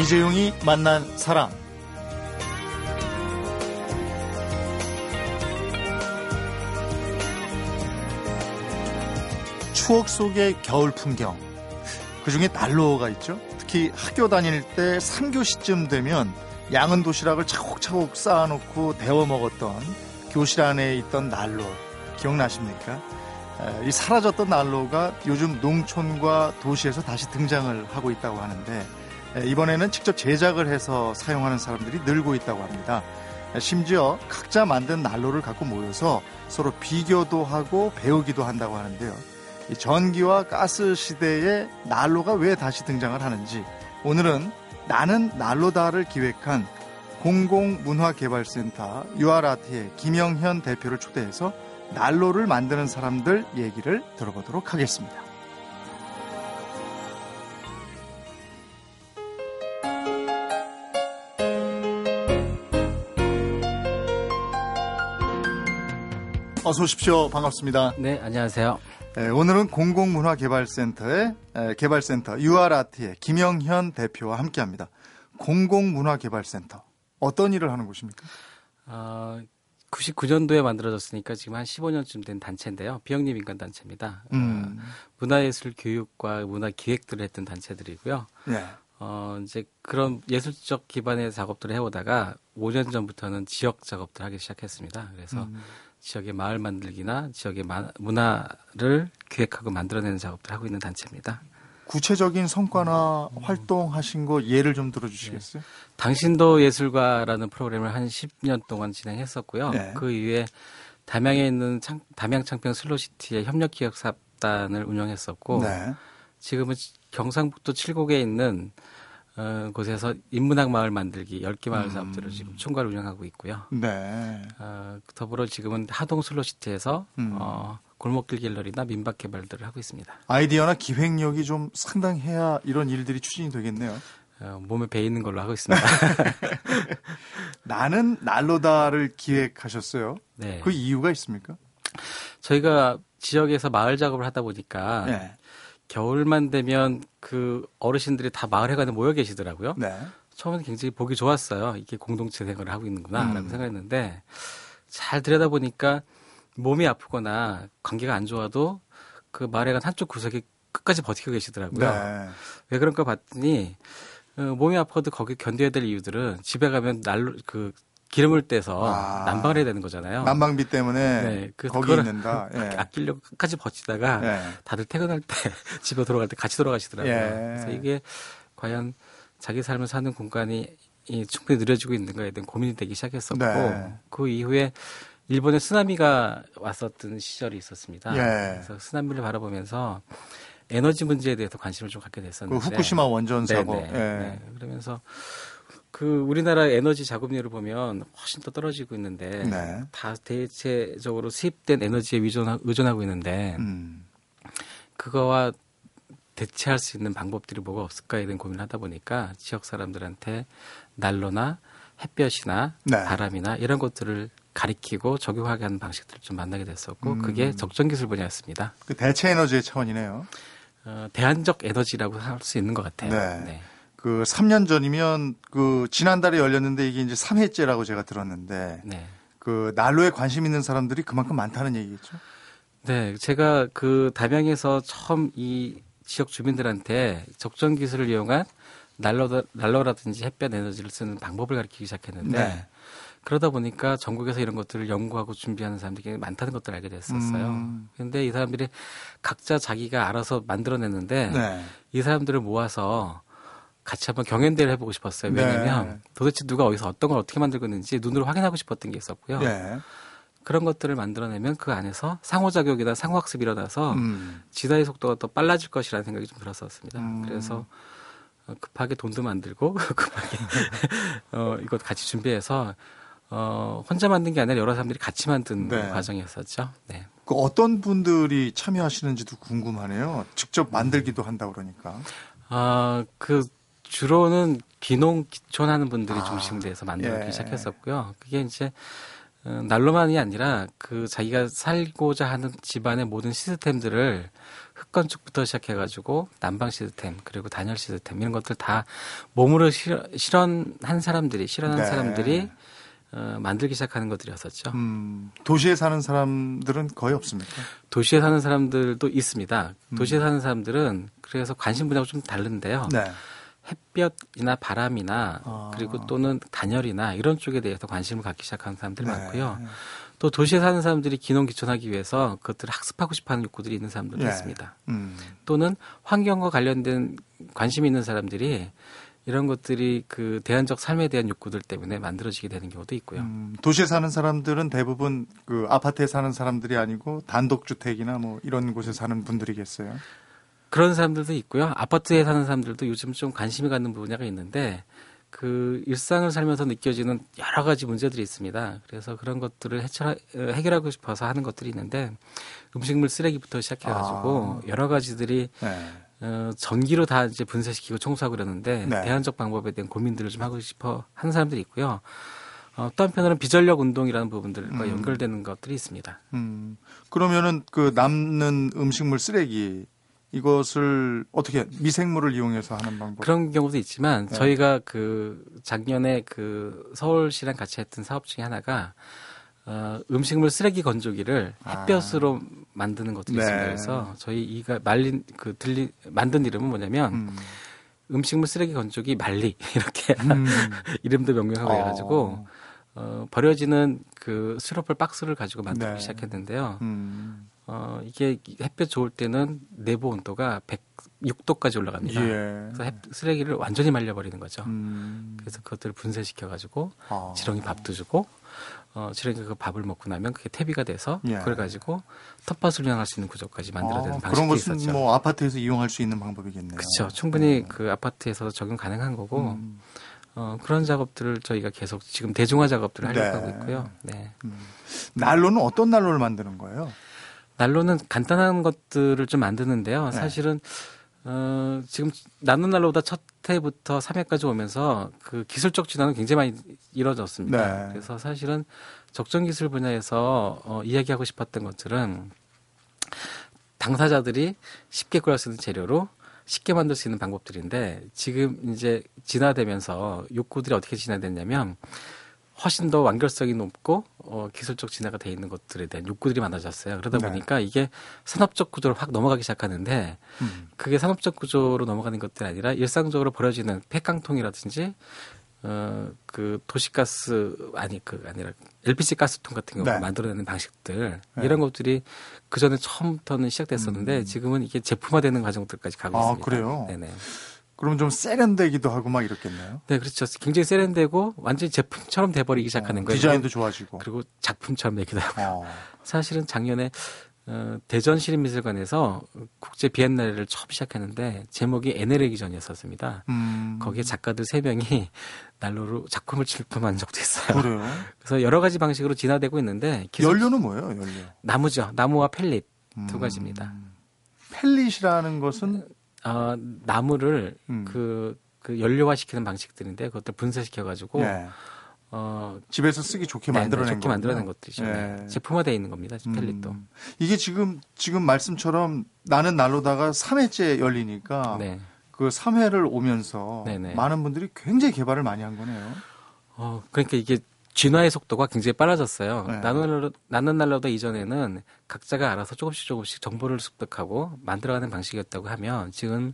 이재용이 만난 사람. 추억 속의 겨울 풍경. 그 중에 난로가 있죠. 특히 학교 다닐 때 3교시쯤 되면 양은 도시락을 차곡차곡 쌓아놓고 데워 먹었던 교실 안에 있던 난로. 기억나십니까? 이 사라졌던 난로가 요즘 농촌과 도시에서 다시 등장을 하고 있다고 하는데 이번에는 직접 제작을 해서 사용하는 사람들이 늘고 있다고 합니다. 심지어 각자 만든 난로를 갖고 모여서 서로 비교도 하고 배우기도 한다고 하는데요. 전기와 가스 시대에 난로가 왜 다시 등장을 하는지 오늘은 나는 난로다를 기획한 공공문화개발센터 유아라트의 김영현 대표를 초대해서 난로를 만드는 사람들 얘기를 들어보도록 하겠습니다. 어서 오십시오. 반갑습니다. 네, 안녕하세요. 네, 오늘은 공공문화개발센터의 개발센터 유아라트의 김영현 대표와 함께합니다. 공공문화개발센터 어떤 일을 하는 곳입니까? 어, 99년도에 만들어졌으니까 지금 한 15년쯤 된 단체인데요. 비영리 민간 단체입니다. 어, 음. 어, 문화예술 교육과 문화 기획들을 했던 단체들이고요. 네. 어, 이제 그런 예술적 기반의 작업들을 해오다가 5년 전부터는 지역 작업들 하기 시작했습니다. 그래서 음. 지역의 마을 만들기나 지역의 문화를 기획하고 만들어내는 작업들 을 하고 있는 단체입니다. 구체적인 성과나 음. 활동하신 거 예를 좀 들어주시겠어요? 네. 당신도 예술가라는 프로그램을 한 10년 동안 진행했었고요. 네. 그 이후에 담양에 있는 창, 담양 창평 슬로시티의 협력 기획사단을 운영했었고 네. 지금은 경상북도 칠곡에 있는 어, 곳에서 인문학 마을 만들기 10개 마을 음. 사업들을 지금 총괄 운영하고 있고요. 네. 어, 더불어 지금은 하동 슬로시티에서 음. 어, 골목길 갤러리나 민박 개발들을 하고 있습니다. 아이디어나 기획력이 좀 상당해야 이런 일들이 추진이 되겠네요. 어, 몸에 배 있는 걸로 하고 있습니다. 나는 난로다를 기획하셨어요. 네. 그 이유가 있습니까? 저희가 지역에서 마을 작업을 하다 보니까 네. 겨울만 되면 그 어르신들이 다 마을 회관에 모여 계시더라고요. 네. 처음에는 굉장히 보기 좋았어요. 이게 공동체 생활을 하고 있는구나라고 음. 생각했는데 잘 들여다 보니까 몸이 아프거나 관계가 안 좋아도 그 마을 회관 한쪽 구석에 끝까지 버티고 계시더라고요. 네. 왜 그런가 봤더니 어, 몸이 아파도 거기 견뎌야 될 이유들은 집에 가면 날로 그 기름을 떼서 아, 난방을 해야 되는 거잖아요. 난방비 때문에 네, 그, 거기 있는다. 예. 아끼려고 끝까지 버티다가 예. 다들 퇴근할 때 집에 돌아갈 때 같이 돌아가시더라고요. 예. 그래서 이게 과연 자기 삶을 사는 공간이 이 충분히 느려지고 있는가에 대한 고민이 되기 시작했었고 네. 그 이후에 일본에 쓰나미가 왔었던 시절이 있었습니다. 예. 그래서 쓰나미를 바라보면서 에너지 문제에 대해서 관심을 좀 갖게 됐었는데 그 후쿠시마 원전 사고 네, 네. 그러면서 그 우리나라 에너지 자금률을 보면 훨씬 더 떨어지고 있는데 네. 다 대체적으로 수입된 에너지에 의존하, 의존하고 있는데 음. 그거와 대체할 수 있는 방법들이 뭐가 없을까에 대한 고민을 하다 보니까 지역 사람들한테 난로나 햇볕이나 네. 바람이나 이런 것들을 가리키고 적용하게 하는 방식들을 좀 만나게 됐었고 음. 그게 적정 기술 분야였습니다. 그 대체 에너지의 차원이네요. 어, 대안적 에너지라고 할 수 있는 것 같아요. 네. 네. 그 3년 전이면 그 지난달에 열렸는데 이게 이제 3회째라고 제가 들었는데 네. 그 난로에 관심 있는 사람들이 그만큼 많다는 얘기겠죠? 네, 제가 그 담양에서 처음 이 지역 주민들한테 적정 기술을 이용한 난로 난로라든지 햇볕 에너지를 쓰는 방법을 가르치기 시작했는데 네. 그러다 보니까 전국에서 이런 것들을 연구하고 준비하는 사람들이 많다는 것들을 알게 됐었어요. 음. 근데 이 사람들이 각자 자기가 알아서 만들어냈는데 네. 이 사람들을 모아서 같이 한번 경연대회를 해보고 싶었어요. 왜냐하면 네. 도대체 누가 어디서 어떤 걸 어떻게 만들고 있는지 눈으로 확인하고 싶었던 게 있었고요. 네. 그런 것들을 만들어내면 그 안에서 상호작용이나 상호학습이 일어나서 음. 지다의 속도가 더 빨라질 것이라는 생각이 좀 들었었습니다. 음. 그래서 어, 급하게 돈도 만들고 급하게 어, 이것 같이 준비해서 어, 혼자 만든 게 아니라 여러 사람들이 같이 만든 네. 과정이었었죠. 네. 그 어떤 분들이 참여하시는지도 궁금하네요. 직접 만들기도 한다 그러니까. 아, 그 주로는 귀농 기촌하는 분들이 아, 중심돼서 만들기 예. 시작했었고요. 그게 이제 어, 난로만이 아니라 그 자기가 살고자 하는 집안의 모든 시스템들을 흙건축부터 시작해가지고 난방 시스템 그리고 단열 시스템 이런 것들 다 몸으로 실현, 실현한 사람들이 실현한 네. 사람들이 어, 만들기 시작하는 것들이었었죠. 음, 도시에 사는 사람들은 거의 없습니까? 도시에 사는 사람들도 있습니다. 음. 도시에 사는 사람들은 그래서 관심 분야가 좀 다른데요. 네. 햇볕이나 바람이나 아. 그리고 또는 단열이나 이런 쪽에 대해서 관심을 갖기 시작하는 사람들이 네. 많고요. 또 도시에 사는 사람들이 기농 기촌하기 위해서 그것들을 학습하고 싶어하는 욕구들이 있는 사람들도 예. 있습니다. 음. 또는 환경과 관련된 관심이 있는 사람들이 이런 것들이 그 대안적 삶에 대한 욕구들 때문에 만들어지게 되는 경우도 있고요. 음, 도시에 사는 사람들은 대부분 그 아파트에 사는 사람들이 아니고 단독주택이나 뭐 이런 곳에 사는 분들이겠어요. 그런 사람들도 있고요. 아파트에 사는 사람들도 요즘 좀 관심이 갖는 분야가 있는데 그 일상을 살면서 느껴지는 여러 가지 문제들이 있습니다. 그래서 그런 것들을 해결하, 해결하고 싶어서 하는 것들이 있는데 음식물 쓰레기부터 시작해가지고 여러 가지들이 네. 어, 전기로 다 이제 분쇄시키고 청소하고 그러는데 네. 대안적 방법에 대한 고민들을 좀 하고 싶어 하는 사람들이 있고요. 어, 또 한편으로는 비전력 운동이라는 부분들과 음. 연결되는 것들이 있습니다. 음, 그러면은 그 남는 음식물 쓰레기 이것을 어떻게 미생물을 이용해서 하는 방법? 그런 경우도 있지만 네. 저희가 그 작년에 그 서울시랑 같이 했던 사업 중에 하나가 어, 음식물 쓰레기 건조기를 아. 햇볕으로 만드는 것도 네. 있습니다. 그래서 저희 이가 말린 그 들리 만든 이름은 뭐냐면 음. 음. 식물 쓰레기 건조기 말리 이렇게 음. 이름도 명명하고 어. 해가지고 어, 버려지는 그 스티로폴 박스를 가지고 만들기 네. 시작했는데요. 음. 어, 이게 햇볕 좋을 때는 내부 온도가 106도까지 올라갑니다. 예. 그래서 햇- 쓰레기를 완전히 말려버리는 거죠. 음. 그래서 그것들을 분쇄시켜가지고 아. 지렁이 밥도 주고 어, 지렁이가 그 밥을 먹고 나면 그게 퇴비가 돼서 예. 그걸 가지고 텃밭을 운영할 수 있는 구조까지 만들어내는 아, 방식이 그런 것은 있었죠. 뭐 아파트에서 이용할 수 있는 방법이겠네요. 그렇죠. 충분히 그 아파트에서도 적용 가능한 거고 음. 어, 그런 작업들을 저희가 계속 지금 대중화 작업들을 하려고 네. 하고 있고요. 네. 난로는 어떤 난로를 만드는 거예요? 난로는 간단한 것들을 좀 만드는데요. 네. 사실은 어, 지금 나눈 난로보다 첫 해부터 3회까지 오면서 그 기술적 진화는 굉장히 많이 이루어졌습니다. 네. 그래서 사실은 적정 기술 분야에서 어, 이야기하고 싶었던 것들은 당사자들이 쉽게 구할 수 있는 재료로 쉽게 만들 수 있는 방법들인데 지금 이제 진화되면서 욕구들이 어떻게 진화됐냐면 훨씬 더 완결성이 높고 어, 기술적 진화가 돼 있는 것들에 대한 욕구들이 많아졌어요. 그러다 네. 보니까 이게 산업적 구조로 확 넘어가기 시작하는데 음. 그게 산업적 구조로 넘어가는 것들이 아니라 일상적으로 버려지는 폐깡통이라든지 어, 그 도시가스 아니 그 아니라 LPG 가스통 같은 경우 네. 만들어내는 방식들 네. 이런 것들이 그 전에 처음부터는 시작됐었는데 음. 지금은 이게 제품화되는 과정들까지 가고 아, 있습니다. 그래요? 네네. 그럼 좀 세련되기도 하고 막 이렇겠네요. 네, 그렇죠. 굉장히 세련되고 완전히 제품처럼 돼버리기 시작하는 어, 거예요. 디자인도 좋아지고. 그리고 작품처럼 내기도 하고. 어. 사실은 작년에 어, 대전 시립미술관에서 국제 비엔날레를 처음 시작했는데 제목이 에네르기 전이었었습니다. 음. 거기에 작가들 세 명이 난로로 작품을 출품한 적도 있어요. 그래요? 그래서 여러 가지 방식으로 진화되고 있는데 기술- 연료는 뭐예요? 연료. 나무죠. 나무와 펠릿 두 음. 가지입니다. 펠릿이라는 것은 어, 나무를 음. 그, 그 연료화시키는 방식들인데 그것들 분쇄시켜가지고 예. 어, 집에서 쓰기 좋게 네, 만들어낸 좋게 만들어낸 것들이죠. 예. 네. 제품화되어 있는 겁니다. 펠릿도. 음. 이게 지금 지금 말씀처럼 나는 난로다가 3회째 열리니까 네. 그 3회를 오면서 네네. 많은 분들이 굉장히 개발을 많이 한 거네요. 어, 그러니까 이게 진화의 속도가 굉장히 빨라졌어요. 네. 나는 나는 날로다 이전에는 각자가 알아서 조금씩 조금씩 정보를 습득하고 만들어가는 방식이었다고 하면 지금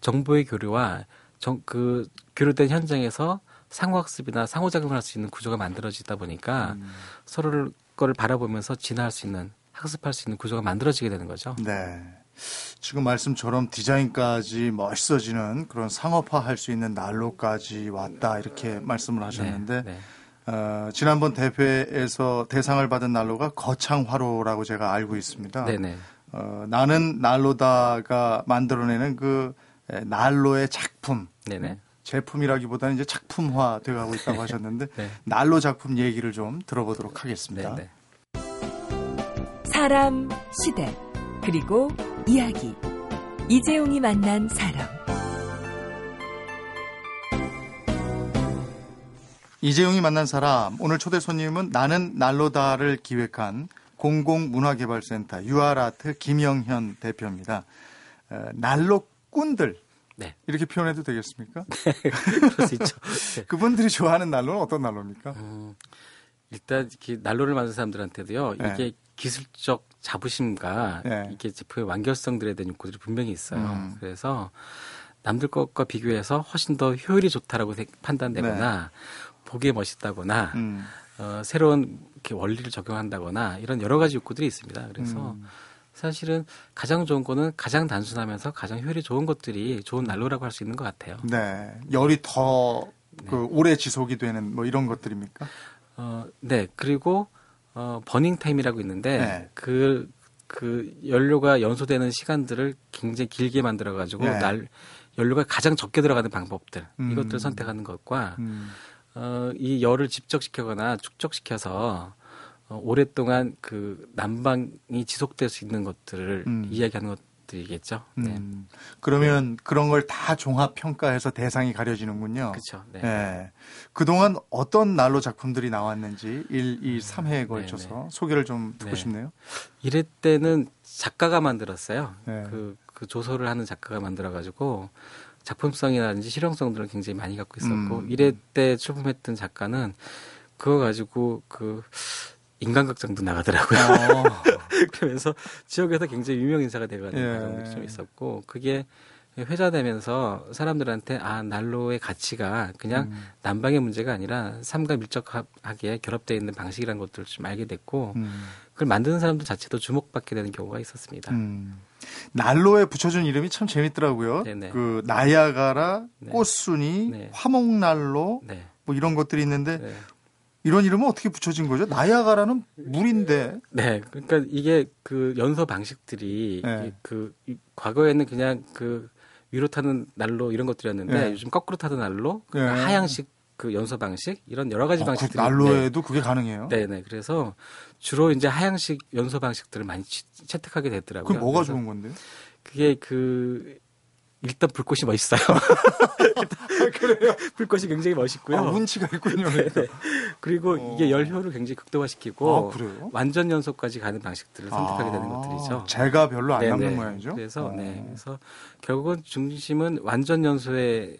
정보의 교류와 정, 그 교류된 현장에서 상호학습이나 상호작용을 할 수 있는 구조가 만들어지다 보니까 음. 서로를 거를 바라보면서 진화할 수 있는 학습할 수 있는 구조가 만들어지게 되는 거죠. 네. 지금 말씀처럼 디자인까지 멋있어지는 그런 상업화할 수 있는 난로까지 왔다 이렇게 말씀을 하셨는데 네, 네. 어, 지난번 대회에서 대상을 받은 난로가 거창화로라고 제가 알고 있습니다. 네네. 어, 나는 난로다가 만들어내는 그 에, 난로의 작품 네네. 제품이라기보다는 이제 작품화 되어가고 있다고 하셨는데 네. 난로 작품 얘기를 좀 들어보도록 하겠습니다. 네네. 사람, 시대, 그리고 이야기. 이재용이 만난 사람. 이재용이 만난 사람 오늘 초대 손님은 나는 난로다를 기획한 공공문화개발센터 유아라트 김영현 대표입니다. 어, 난로꾼들 네. 이렇게 표현해도 되겠습니까? 그럴 수 있죠. 네. 그분들이 좋아하는 난로는 어떤 난로입니까? 음, 일단 난로를 만든 사람들한테도요. 네. 이게 기술적 자부심과 네. 이게 제품의 완결성들에 대한 욕구들이 분명히 있어요. 음. 그래서 남들 것과 비교해서 훨씬 더 효율이 좋다라고 생- 판단되거나 보기에 멋있다거나 네. 음. 어, 새로운 이렇게 원리를 적용한다거나 이런 여러 가지 욕구들이 있습니다. 그래서 음. 사실은 가장 좋은 거는 가장 단순하면서 가장 효율이 좋은 것들이 좋은 난로라고 할 수 있는 것 같아요. 네. 열이 더 네. 그 오래 지속이 되는 뭐 이런 것들입니까? 어, 네. 그리고 어, 버닝 타임이라고 있는데 네. 그, 그 연료가 연소되는 시간들을 굉장히 길게 만들어 가지고 네. 날 연료가 가장 적게 들어가는 방법들 음. 이것들을 선택하는 것과 음. 어, 이 열을 집적시키거나 축적시켜서 어, 오랫동안 그 난방이 지속될 수 있는 것들을 음. 이야기하는 것들이겠죠. 네. 음. 그러면 그런 걸 다 종합 평가해서 대상이 가려지는군요. 그렇죠. 네. 네. 그동안 어떤 난로 작품들이 나왔는지 1, 2, 3회에 걸쳐서 네, 네. 소개를 좀 듣고 네. 싶네요. 이럴 때는 작가가 만들었어요. 네. 그, 그 조소를 하는 작가가 만들어 가지고 작품성이라든지 실용성들을 굉장히 많이 갖고 있었고 음. 이래 때 출품했던 작가는 그거 가지고 그 인간극장도 나가더라고요. 어. 그러면서 지역에서 굉장히 유명 인사가 되가는 예. 과정들이 좀 있었고 그게 회자되면서 사람들한테 아 난로의 가치가 그냥 음. 난방의 문제가 아니라 삶과 밀접하게 결합되어 있는 방식이라는 것들을 좀 알게 됐고 음. 그걸 만드는 사람들 자체도 주목받게 되는 경우가 있었습니다. 음. 난로에 붙여준 이름이 참 재밌더라고요. 네네. 그 나야가라, 네. 꽃순이, 네. 화목난로 네. 뭐 이런 것들이 있는데 네. 이런 이름은 어떻게 붙여진 거죠? 나야가라는 물인데. 네. 그러니까 이게 그 연소 방식들이 네. 그 이- 과거에는 그냥 그 위로 타는 난로 이런 것들이었는데 네. 요즘 거꾸로 타는 난로, 그 네. 하향식 그 연소 방식 이런 여러 가지 어, 그 방식들이 난로에도 그게 가능해요? 네, 네. 그래서 주로 이제 하향식 연소 방식들을 많이 취- 채택하게 됐더라고요. 그게 뭐가 좋은 건데요? 그게 그 일단 불꽃이 멋있어요. 그래요? 불꽃이 굉장히 멋있고요. 아, 운치가 있군요. 그리고 어. 이게 열효를 굉장히 극대화시키고 아, 그래요? 완전 연소까지 가는 방식들을 선택하게 되는 아, 것들이죠. 제가 별로 안 네, 남는 네. 모양이죠? 그래서 어. 네, 그래서 결국은 중심은 완전 연소에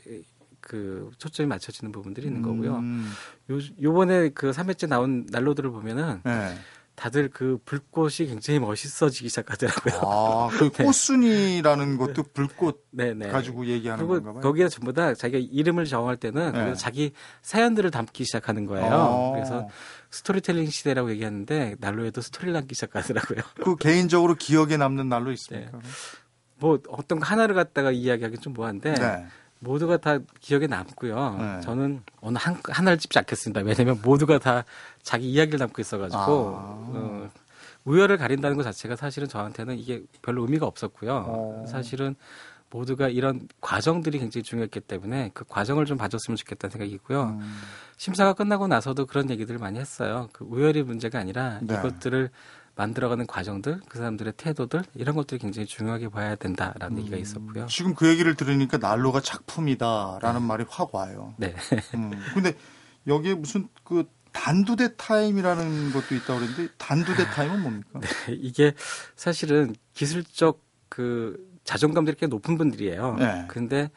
그 초점이 맞춰지는 부분들이 있는 거고요. 음, 요 요번에 그 3회째 나온 난로들을 보면은 네. 다들 그 불꽃이 굉장히 멋있어지기 시작하더라고요. 아, 그 꽃순이라는 것도 불꽃 네, 네. 가지고 얘기하는 그리고 건가 봐요. 거기에 전부 다 자기가 이름을 정할 때는 네. 자기 사연들을 담기 시작하는 거예요. 어. 그래서 스토리텔링 시대라고 얘기하는데 난로에도 스토리를 남기 시작하더라고요. 그 개인적으로 기억에 남는 날로 있습니까? 뭐 어떤 거 하나를 갖다가 이야기하기 좀 뭐한데 네. 모두가 다 기억에 남고요. 네. 저는 어느 한 하나를 찝지 않겠습니다. 왜냐하면 모두가 다 자기 이야기를 담고 있어가지고 아. 어, 우열을 가린다는 것 자체가 사실은 저한테는 이게 별로 의미가 없었고요. 어. 사실은 모두가 이런 과정들이 굉장히 중요했기 때문에 그 과정을 좀 봐줬으면 좋겠다는 생각이고요. 음, 심사가 끝나고 나서도 그런 얘기들을 많이 했어요. 그 우열이 문제가 아니라 네. 이것들을 만들어가는 과정들, 그 사람들의 태도들 이런 것들이 굉장히 중요하게 봐야 된다라는 얘기가 있었고요. 지금 그 얘기를 들으니까 난로가 작품이다라는 말이 확 와요. 네. 음, 근데 여기에 무슨 그 단두대 타임이라는 것도 있다고 그랬는데 단두대 타임은 뭡니까? 이게 사실은 기술적 그 자존감들이 꽤 높은 분들이에요. 네. 근데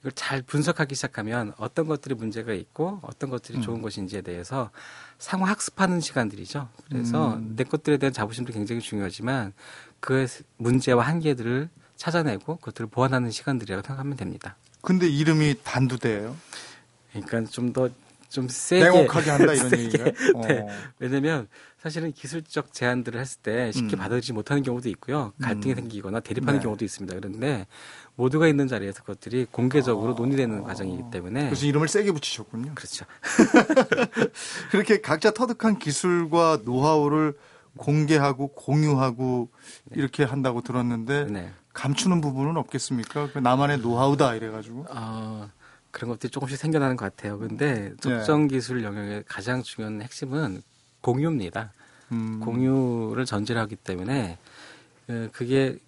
이걸 잘 분석하기 시작하면 어떤 것들이 문제가 있고 어떤 것들이 음. 좋은 것인지에 대해서 상호 학습하는 시간들이죠. 그래서 음. 내 것들에 대한 자부심도 굉장히 중요하지만 그의 문제와 한계들을 찾아내고 그것들을 보완하는 시간들이라고 생각하면 됩니다. 근데 이름이 단두대예요. 그러니까 좀 더 좀 세게 냉혹하게 한다 이런. 얘기가. 네. 왜냐면 사실은 기술적 제안들을 했을 때 쉽게 음. 받아들이지 못하는 경우도 있고요. 갈등이 음. 생기거나 대립하는 네. 경우도 있습니다. 그런데 모두가 있는 자리에서 그것들이 공개적으로 논의되는 과정이기 때문에 아. 그래서 이름을 세게 붙이셨군요. 그렇죠. 그렇게 각자 터득한 기술과 노하우를 공개하고 공유하고 이렇게 한다고 들었는데 네. 감추는 부분은 없겠습니까? 그 나만의 노하우다 이래가지고. 어, 그런 것들이 조금씩 생겨나는 것 같아요. 네. 근데 적정 기술 영역의 가장 중요한 핵심은 공유입니다. 음. 공유를 전제로 하기 때문에 어, 그게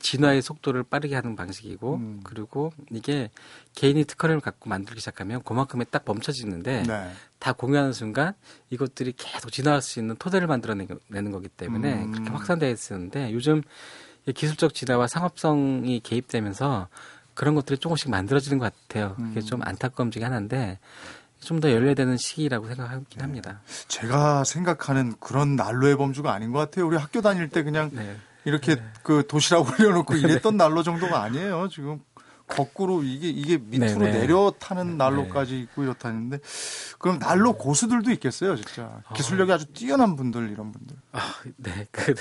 진화의 속도를 빠르게 하는 방식이고 음. 그리고 이게 개인이 특허를 갖고 만들기 시작하면 그만큼에 딱 멈춰지는데 네. 다 공유하는 순간 이것들이 계속 진화할 수 있는 토대를 만들어내는 거기 때문에 음. 그렇게 확산되어 있었는데 요즘 이 기술적 진화와 상업성이 개입되면서 그런 것들이 조금씩 만들어지는 것 같아요. 그게 음. 좀 안타까움 중에 하나인데 좀 더 열려되는 시기라고 생각하긴 합니다. 제가 생각하는 그런 난로의 범주가 아닌 것 같아요. 우리 학교 다닐 때 그냥 네. 이렇게 그 도시락 올려놓고 이랬던 난로 정도가 아니에요. 지금 거꾸로 이게 이게 밑으로 네, 네. 내려 타는 난로까지 있고 이렇다는데 그럼 난로 고수들도 있겠어요, 진짜 기술력이 아주 뛰어난 분들 이런 분들. 아, 네. 그,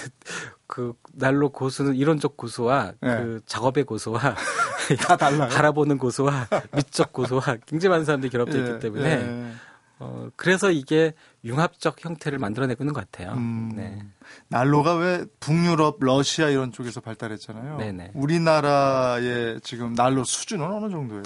그 난로 고수는 이론적 고수와 네. 그 작업의 고수와 다 달라요. 바라보는 고수와 미적 고수와 굉장히 많은 사람들이 결합되어 예, 있기 때문에 예. 어, 그래서 이게 융합적 형태를 만들어내고 있는 것 같아요. 음, 네. 난로가 왜 북유럽, 러시아 이런 쪽에서 발달했잖아요. 네네. 우리나라의 지금 난로 수준은 어느 정도예요?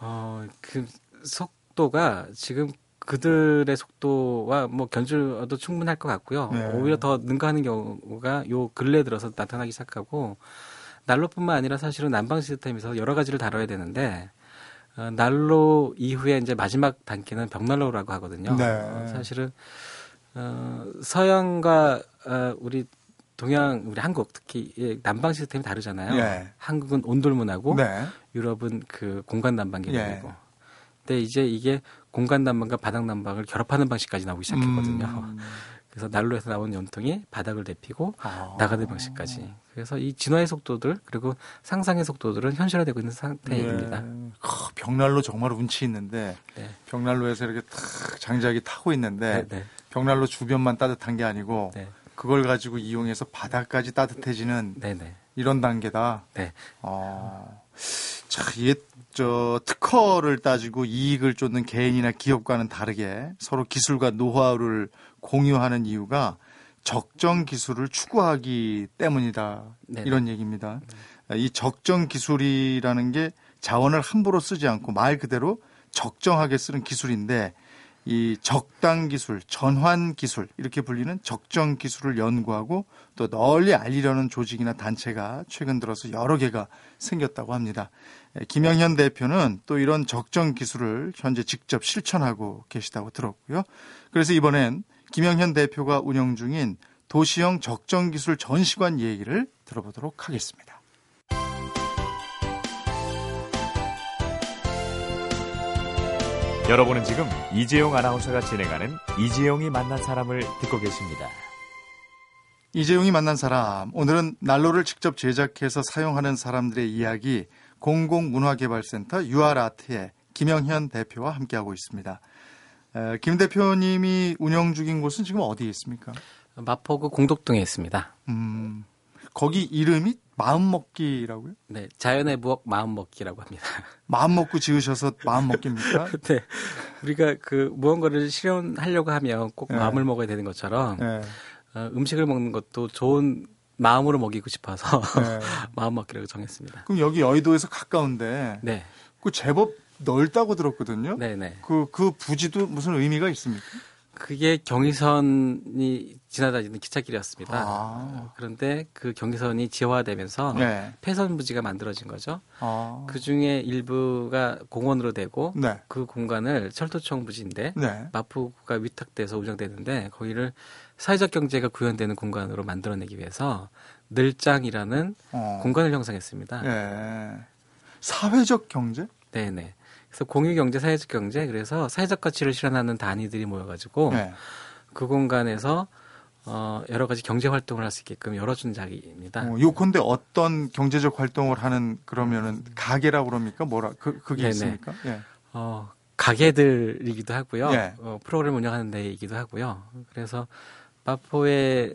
어, 그 속도가 지금 그들의 속도와 뭐 견주어도 충분할 것 같고요. 네. 오히려 더 능가하는 경우가 요 근래 들어서 나타나기 시작하고 난로뿐만 아니라 사실은 난방 시스템에서 여러 가지를 다뤄야 되는데 어, 난로 이후에 이제 마지막 단계는 벽난로라고 하거든요. 네. 어, 사실은 어, 서양과 어, 우리 동양 우리 한국 특히 이 난방 시스템이 다르잖아요. 예. 한국은 온돌문하고 네. 유럽은 그 공간 난방 개념이고. 예. 근데 이제 이게 공간 난방과 바닥 난방을 결합하는 방식까지 나오기 시작했거든요. 음. 그래서 난로에서 나온 연통이 바닥을 데피고 아. 나가는 방식까지. 그래서 이 진화의 속도들 그리고 상상의 속도들은 현실화되고 있는 상태입니다. 예. 크, 벽난로 정말 운치 있는데 네. 벽난로에서 이렇게 탁 장작이 타고 있는데 네, 네, 벽난로 주변만 따뜻한 게 아니고 네, 그걸 가지고 이용해서 바닥까지 따뜻해지는 네, 네, 이런 단계다. 네. 어, 자, 이게 저 특허를 따지고 이익을 쫓는 개인이나 기업과는 다르게 서로 기술과 노하우를 공유하는 이유가 적정 기술을 추구하기 때문이다. 네네. 이런 얘기입니다. 이 적정 기술이라는 게 자원을 함부로 쓰지 않고 말 그대로 적정하게 쓰는 기술인데 이 적당 기술, 전환 기술 이렇게 불리는 적정 기술을 연구하고 또 널리 알리려는 조직이나 단체가 최근 들어서 여러 개가 생겼다고 합니다. 에, 김영현 대표는 또 이런 적정 기술을 현재 직접 실천하고 계시다고 들었고요. 그래서 이번엔 김영현 대표가 운영 중인 도시형 적정 기술 전시관 얘기를 들어보도록 하겠습니다. 여러분은 지금 이재용 아나운서가 진행하는 이재용이 만난 사람을 듣고 계십니다. 이재용이 만난 사람 오늘은 난로를 직접 제작해서 사용하는 사람들의 이야기 공공문화개발센터 UR아트의 김영현 대표와 함께하고 있습니다. 에, 김 대표님이 운영 중인 곳은 지금 어디에 있습니까? 마포구 공덕동에 있습니다. 음, 거기 이름이 마음먹기라고요? 네, 자연의 부엌 마음먹기라고 합니다. 마음 먹고 지으셔서 마음 먹기입니까? 네, 우리가 그 무언가를 실현하려고 하면 꼭 네. 마음을 먹어야 되는 것처럼 네. 어, 음식을 먹는 것도 좋은 마음으로 먹이고 싶어서 네. 마음 먹기라고 정했습니다. 그럼 여기 여의도에서 가까운데 네, 그 제법 넓다고 들었거든요. 네, 네. 그, 그 부지도 무슨 의미가 있습니까? 그게 경의선이 지나다니는 기찻길이었습니다. 아. 어, 그런데 그 경의선이 지화되면서 네. 폐선 부지가 만들어진 거죠. 아. 그 중에 일부가 공원으로 되고 네. 그 공간을 철도청 부지인데 네. 마포구가 위탁돼서 운영되는데 거기를 사회적 경제가 구현되는 공간으로 만들어내기 위해서 늘장이라는 어. 공간을 형성했습니다. 예. 사회적 경제? 네네. 그래서 공유 경제, 사회적 경제, 그래서 사회적 가치를 실현하는 단위들이 모여가지고 네. 그 공간에서 어, 여러 가지 경제 활동을 할 수 있게끔 열어준 자리입니다. 어, 요컨대 어떤 경제적 활동을 하는 그러면은 가게라고 그럽니까? 뭐라 그 그게 네네. 있습니까? 예. 어, 가게들이기도 하고요. 예. 어, 프로그램 운영하는 데이기도 하고요. 그래서 마포에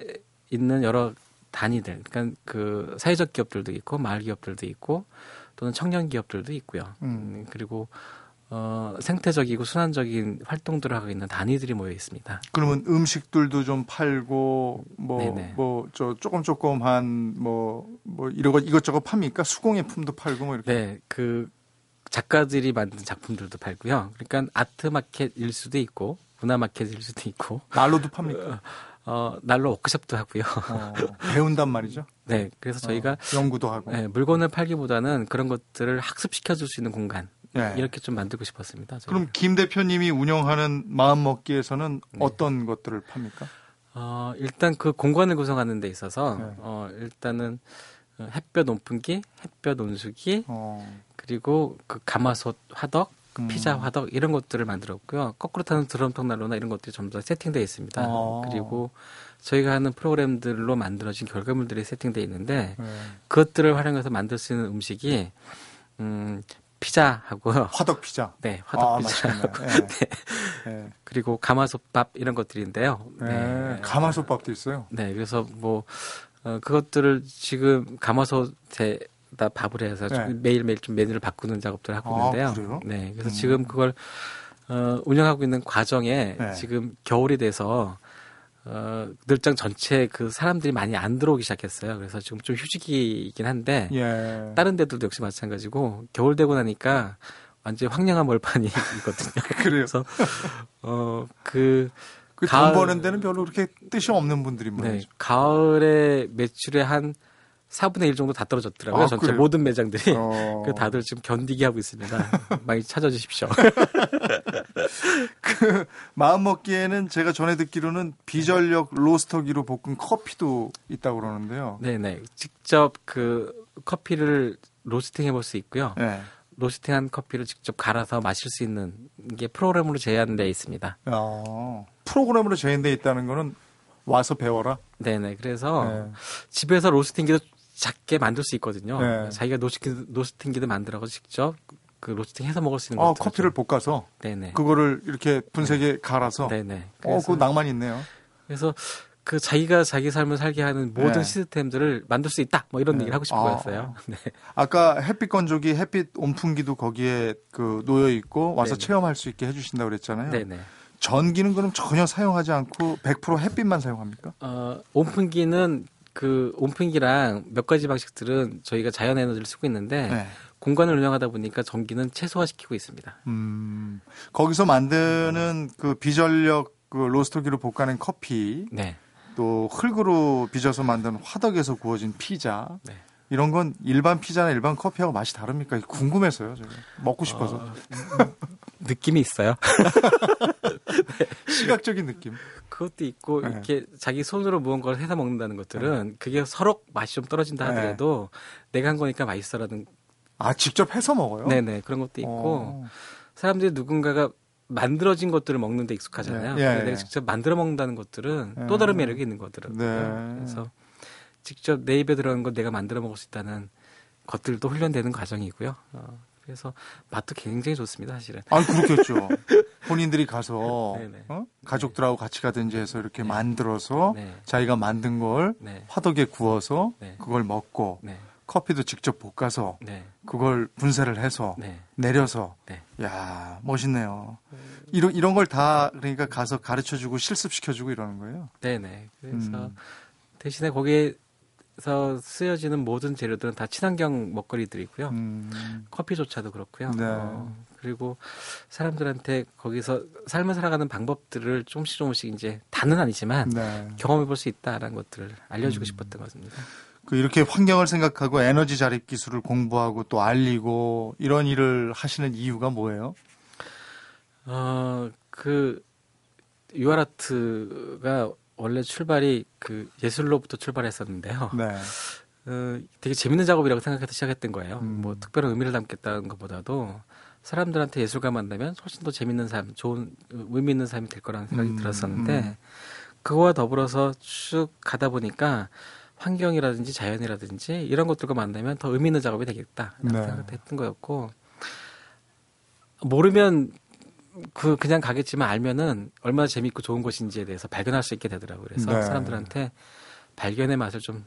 있는 여러 단위들, 그러니까 그 사회적 기업들도 있고 마을 기업들도 있고 또는 청년 기업들도 있고요. 음. 음, 그리고 어, 생태적이고 순환적인 활동들을 하고 있는 단위들이 모여 있습니다. 그러면 음식들도 좀 팔고 뭐. 뭐 저 조금 조금한 뭐 뭐 이러고 이것저것 팝니까? 수공예품도 팔고 뭐 이렇게. 네, 그 작가들이 만든 작품들도 팔고요. 그러니까 아트 마켓일 수도 있고 문화 마켓일 수도 있고 난로도 팝니까? 어, 난로 워크숍도 하고요. 어, 배운단 말이죠. 네, 그래서 저희가 어, 연구도 하고. 네, 물건을 팔기보다는 그런 것들을 학습시켜 줄 수 있는 공간 예. 이렇게 좀 만들고 싶었습니다. 저희가. 그럼 김 대표님이 운영하는 마음 먹기에서는 네. 어떤 것들을 팝니까? 어, 일단 그 공간을 구성하는 데 있어서 네. 어, 일단은 어, 햇볕 온풍기, 햇볕 온수기, 어, 그리고 그 가마솥 화덕. 피자 화덕 이런 것들을 만들었고요. 거꾸로 타는 드럼통 난로나 이런 것들이 다 세팅되어 있습니다. 어. 그리고 저희가 하는 프로그램들로 만들어진 결과물들이 세팅되어 있는데 네. 그것들을 활용해서 만들 수 있는 음식이 음, 피자하고요. 화덕 피자. 네, 화덕 아, 피자. 맛있겠네. 예. 예. 그리고 가마솥밥 이런 것들인데요. 예. 가마솥밥도 있어요. 네, 그래서 뭐 어, 그것들을 지금 가마솥에 다 밥을 해서 네. 매일 매일 좀 메뉴를 바꾸는 작업들을 하고 아, 있는데요. 그래요? 네, 그래서 음. 지금 그걸 어, 운영하고 있는 과정에 네. 지금 겨울이 돼서 어, 늘장 전체 그 사람들이 많이 안 들어오기 시작했어요. 그래서 지금 좀 휴직이긴 한데 예. 다른 데들도 역시 마찬가지고 겨울 되고 나니까 완전 히 황량한. 그래요. 그래서 어그 그돈 가을- 버는 데는 별로 그렇게 뜻이 없는 분들이 네, 많죠. 가을에 매출의 한 4분의 1 정도 다 떨어졌더라고요. 아, 전체 그래요? 모든 매장들이. 어. 그 다들 지금 견디게 하고 있습니다. 많이 찾아주십시오. 마음 먹기에는 제가 전에 듣기로는 비전력 로스터기로 볶은 커피도 있다고 그러는데요. 네네. 직접 그 커피를 로스팅 해볼 수 있고요. 네. 로스팅한 커피를 직접 갈아서 마실 수 있는 게 프로그램으로 제한되어 있습니다. 어, 프로그램으로 제한돼 있다는 거는 와서 배워라. 네네. 그래서 네. 집에서 로스팅기도 작게 만들 수 있거든요. 네. 자기가 로스팅, 로스팅기도 만들어서 직접 그 로스팅 해서 먹을 수 있는 어, 것들을 커피를 좀- 볶아서 네네. 그거를 이렇게 분쇄기에 갈아서. 네네. 어, 그래서- 그 낭만 있네요. 그래서 그 자기가 자기 삶을 살게 하는 모든 네. 시스템들을 만들 수 있다. 뭐 이런 네. 얘기를 하고 싶은 아. 거였어요. 네. 아까 햇빛 건조기, 햇빛 온풍기도 거기에 그 놓여 있고 와서 네네. 체험할 수 있게 해주신다고 그랬잖아요. 네네. 전기는 그럼 전혀 사용하지 않고 100% 햇빛만 사용합니까? 어, 온풍기는 그 온풍기랑 몇 가지 방식들은 저희가 자연 에너지를 쓰고 있는데 네. 공간을 운영하다 보니까 전기는 최소화시키고 있습니다. 음, 거기서 만드는 그 비전력 그 로스터기로 볶아낸 커피, 네. 또 흙으로 빚어서 만든 화덕에서 구워진 피자, 네. 이런 건 일반 피자나 일반 커피하고 맛이 다릅니까? 궁금해서요, 제가. 먹고 싶어서. 어, 느낌이 있어요. 시각적인 느낌. 그것도 있고 네. 이렇게 자기 손으로 무언가를 해서 먹는다는 것들은 그게 서로 맛이 좀 떨어진다 네. 하더라도 내가 한 거니까 맛있어라는 아, 직접 해서 먹어요? 네네 그런 것도 있고 어. 사람들이 누군가가 만들어진 것들을 먹는 데 익숙하잖아요. 네. 예, 예. 내가 직접 만들어 먹는다는 것들은 예. 또 다른 매력이 있는 거더라고요. 네. 그래서 직접 내 입에 들어간 거 내가 만들어 먹을 수 있다는 것들도 훈련되는 과정이고요. 어, 그래서 맛도 굉장히 좋습니다, 사실은. 아, 그렇겠죠. 본인들이 가서. 어? 가족들하고 같이 가든지 해서 이렇게 만들어서 네. 자기가 만든 걸 네. 화덕에 구워서 네. 그걸 먹고 네. 커피도 직접 볶아서 네. 그걸 분쇄를 해서 네. 내려서 네. 야 멋있네요. 이런 이런 걸 다 그러니까 가서 가르쳐주고 실습시켜주고 이러는 거예요. 네네. 그래서 음. 대신에 거기에 서 쓰여지는 모든 재료들은 다 친환경 먹거리들이고요. 음, 커피조차도 그렇고요. 네. 어, 그리고 사람들한테 거기서 삶을 살아가는 방법들을 조금씩 조금씩 이제 다는 아니지만 네. 경험해 볼 수 있다라는 것들을 알려주고 음. 싶었던 것입니다. 그 이렇게 환경을 생각하고 에너지 자립 기술을 공부하고 또 알리고 이런 일을 하시는 이유가 뭐예요? 어, 그 유아라트가 원래 출발이 그 예술로부터 출발했었는데요. 네. 어, 되게 재밌는 작업이라고 생각해서 시작했던 거예요. 음. 뭐 특별한 의미를 담겠다는 것보다도 사람들한테 예술가 만나면 훨씬 더 재밌는 삶, 좋은 의미 있는 삶이 될 거라는 생각이 음, 들었었는데 음. 그거와 더불어서 쭉 가다 보니까 환경이라든지 자연이라든지 이런 것들과 만나면 더 의미 있는 작업이 되겠다 네. 생각했던 거였고 모르면 그 그냥 가겠지만 알면은 얼마나 재밌고 좋은 것인지에 대해서 발견할 수 있게 되더라고요. 그래서 네. 사람들한테 발견의 맛을 좀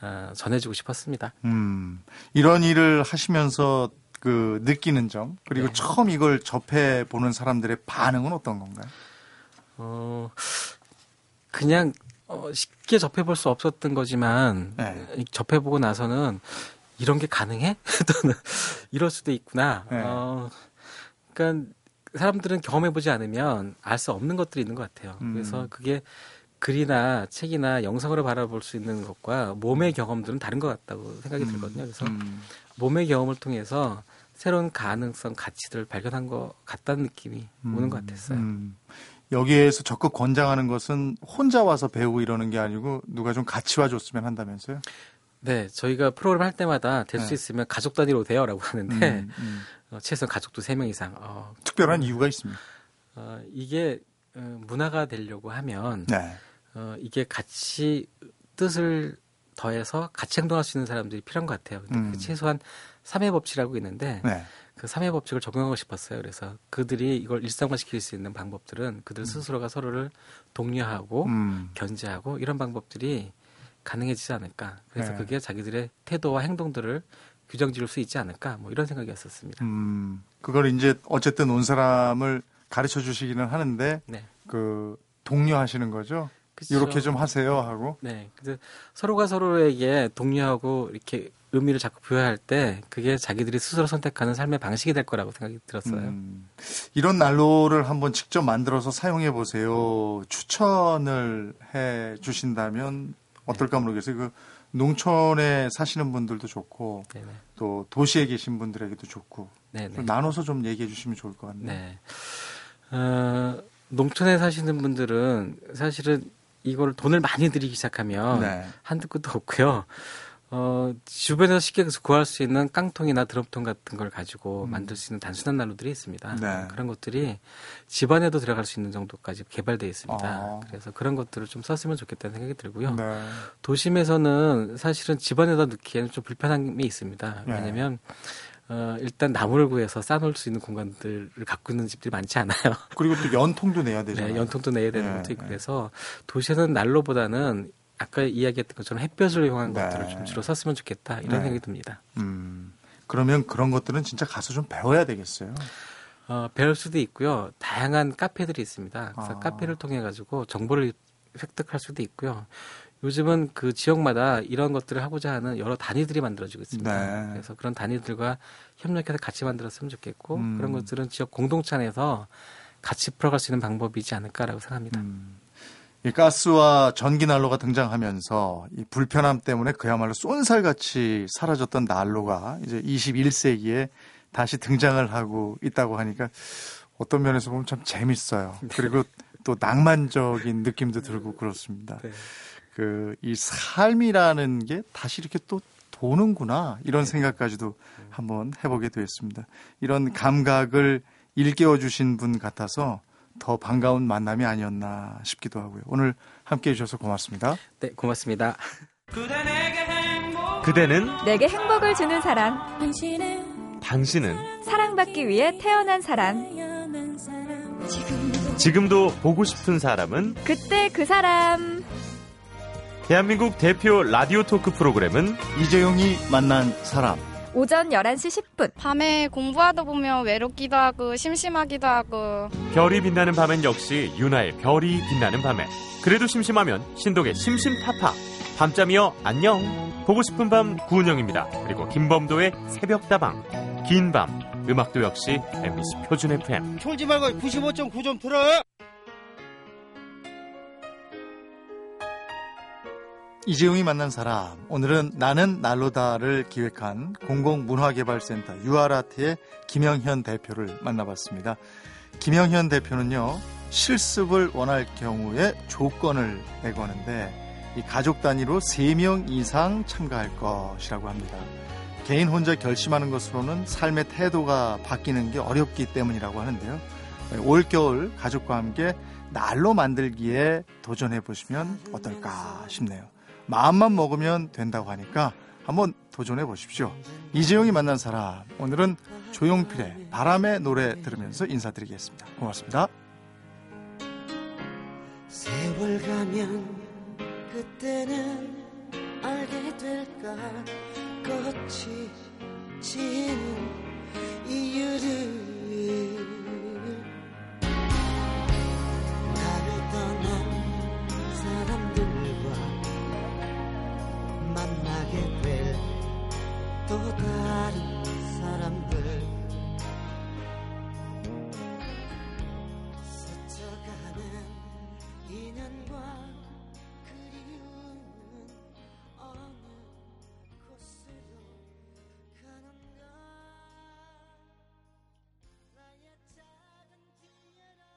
어, 전해주고 싶었습니다. 음, 이런 일을 하시면서 그 느끼는 점 그리고 네. 처음 이걸 접해 보는 사람들의 반응은 어떤 건가요? 어, 그냥 어, 쉽게 접해 볼 수 없었던 거지만 네. 이- 접해 보고 나서는 이런 게 가능해? 또는 이럴 수도 있구나. 네. 어, 그러니까 사람들은 경험해보지 않으면 알 수 없는 것들이 있는 것 같아요. 음. 그래서 그게 글이나 책이나 영상으로 바라볼 수 있는 것과 몸의 경험들은 다른 것 같다고 생각이 음, 들거든요. 그래서 음. 몸의 경험을 통해서 새로운 가능성, 가치들을 발견한 것 같다는 느낌이 오는 것 같았어요. 음. 여기에서 적극 권장하는 것은 혼자 와서 배우고 이러는 게 아니고 누가 좀 같이 와줬으면 한다면서요? 네, 저희가 프로그램 할 때마다 될수 네. 있으면 가족 단위로 오세요라고 하는데 음, 음. 어, 최소한 가족도 세 명 이상. 어, 특별한 이유가 있습니다. 어, 이게 어, 문화가 되려고 하면 네. 어, 이게 같이 뜻을 더해서 같이 행동할 수 있는 사람들이 필요한 것 같아요. 근데 음. 그 최소한 삼회 법칙이라고 있는데 네. 그 삼회 법칙을 적용하고 싶었어요. 그래서 그들이 이걸 일상화시킬 수 있는 방법들은 그들 스스로가 서로를 독려하고 음. 견제하고 이런 방법들이 가능해지지 않을까. 그래서 네. 그게 자기들의 태도와 행동들을 규정 지을 수 있지 않을까. 뭐 이런 생각이었었습니다. 음. 그걸 이제 어쨌든 온 사람을 가르쳐 주시기는 하는데 네. 그 독려하시는 거죠. 그쵸. 이렇게 좀 하세요 하고. 네. 그래서 서로가 서로에게 독려하고 이렇게 의미를 자꾸 부여할 때 그게 자기들이 스스로 선택하는 삶의 방식이 될 거라고 생각이 들었어요. 음. 이런 난로를 한번 직접 만들어서 사용해 보세요. 추천을 해 주신다면 어떨까 모르겠어요. 그 농촌에 사시는 분들도 좋고 네네. 또 도시에 계신 분들에게도 좋고. 좀 나눠서 좀 얘기해 주시면 좋을 것 같네요. 네. 어, 농촌에 사시는 분들은 사실은 이걸 돈을 많이 들이기 시작하면 네. 한두 끝도 없고요. 어, 주변에서 쉽게 구할 수 있는 깡통이나 드럼통 같은 걸 가지고 만들 수 있는 단순한 난로들이 있습니다. 음. 네. 그런 것들이 집안에도 들어갈 수 있는 정도까지 개발되어 있습니다. 아. 그래서 그런 것들을 좀 썼으면 좋겠다는 생각이 들고요. 네. 도심에서는 사실은 집안에다 넣기에는 좀 불편함이 있습니다. 네. 왜냐하면 어, 일단 나무를 구해서 쌓아놓을 수 있는 공간들을 갖고 있는 집들이 많지 않아요. 그리고 또 연통도 내야 되잖아요. 네, 연통도 내야 되는 네, 것도 있고 네. 그래서 도시에는 난로보다는 아까 이야기했던 것처럼 햇볕을 이용한 네. 것들을 좀 주로 썼으면 좋겠다 이런 네. 생각이 듭니다. 음. 그러면 그런 것들은 진짜 가서 좀 배워야 되겠어요. 어, 배울 수도 있고요. 다양한 카페들이 있습니다. 그래서 아. 카페를 통해 가지고 정보를 획득할 수도 있고요. 요즘은 그 지역마다 이런 것들을 하고자 하는 여러 단위들이 만들어지고 있습니다. 네. 그래서 그런 단위들과 협력해서 같이 만들었으면 좋겠고 음. 그런 것들은 지역 공동체 안에서 같이 풀어갈 수 있는 방법이지 않을까라고 생각합니다. 음. 이 가스와 전기 난로가 등장하면서 이 불편함 때문에 그야말로 쏜살같이 사라졌던 난로가 이제 21세기에 다시 등장을 하고 있다고 하니까 어떤 면에서 보면 참 재밌어요. 그리고 또 낭만적인 느낌도 들고 그렇습니다. 네. 그이 삶이라는 게 다시 이렇게 또 도는구나 이런 생각까지도 한번 해보게 되었습니다. 이런 감각을 일깨워 주신 분 같아서 더 반가운 만남이 아니었나 싶기도 하고요. 오늘 함께 해주셔서 고맙습니다. 네, 고맙습니다. 그대는 내게 행복을 주는 사람, 당신은 사랑받기 위해 태어난 사람, 지금도 보고 싶은 사람은 그때 그 사람. 대한민국 대표 라디오 토크 프로그램은 이재용이 만난 사람. 오전 11시 10분. 밤에 공부하다 보면 외롭기도 하고 심심하기도 하고. 별이 빛나는 밤엔 역시 유나의 별이 빛나는 밤에. 그래도 심심하면 신동의 심심타파. 밤잠이여 안녕. 보고 싶은 밤 구은영입니다. 그리고 김범도의 새벽다방. 긴 밤. 음악도 역시 MBC 표준 FM 졸지 말고 95.9좀 틀어. 이재용이 만난 사람. 오늘은 나는 난로다를 기획한 공공문화개발센터 유아라트의 김영현 대표를 만나봤습니다. 김영현 대표는요, 실습을 원할 경우에 조건을 내거는데, 이 가족 단위로 3명 이상 참가할 것이라고 합니다. 개인 혼자 결심하는 것으로는 삶의 태도가 바뀌는 게 어렵기 때문이라고 하는데요. 올겨울 가족과 함께 난로 만들기에 도전해 보시면 어떨까 싶네요. 마음만 먹으면 된다고 하니까 한번 도전해 보십시오. 이재용이 만난 사람 오늘은 조용필의 바람의 노래 들으면서 인사드리겠습니다. 고맙습니다. 세월 가면 그때는 알게 될까 꽃이 지는 이유를 다른 사람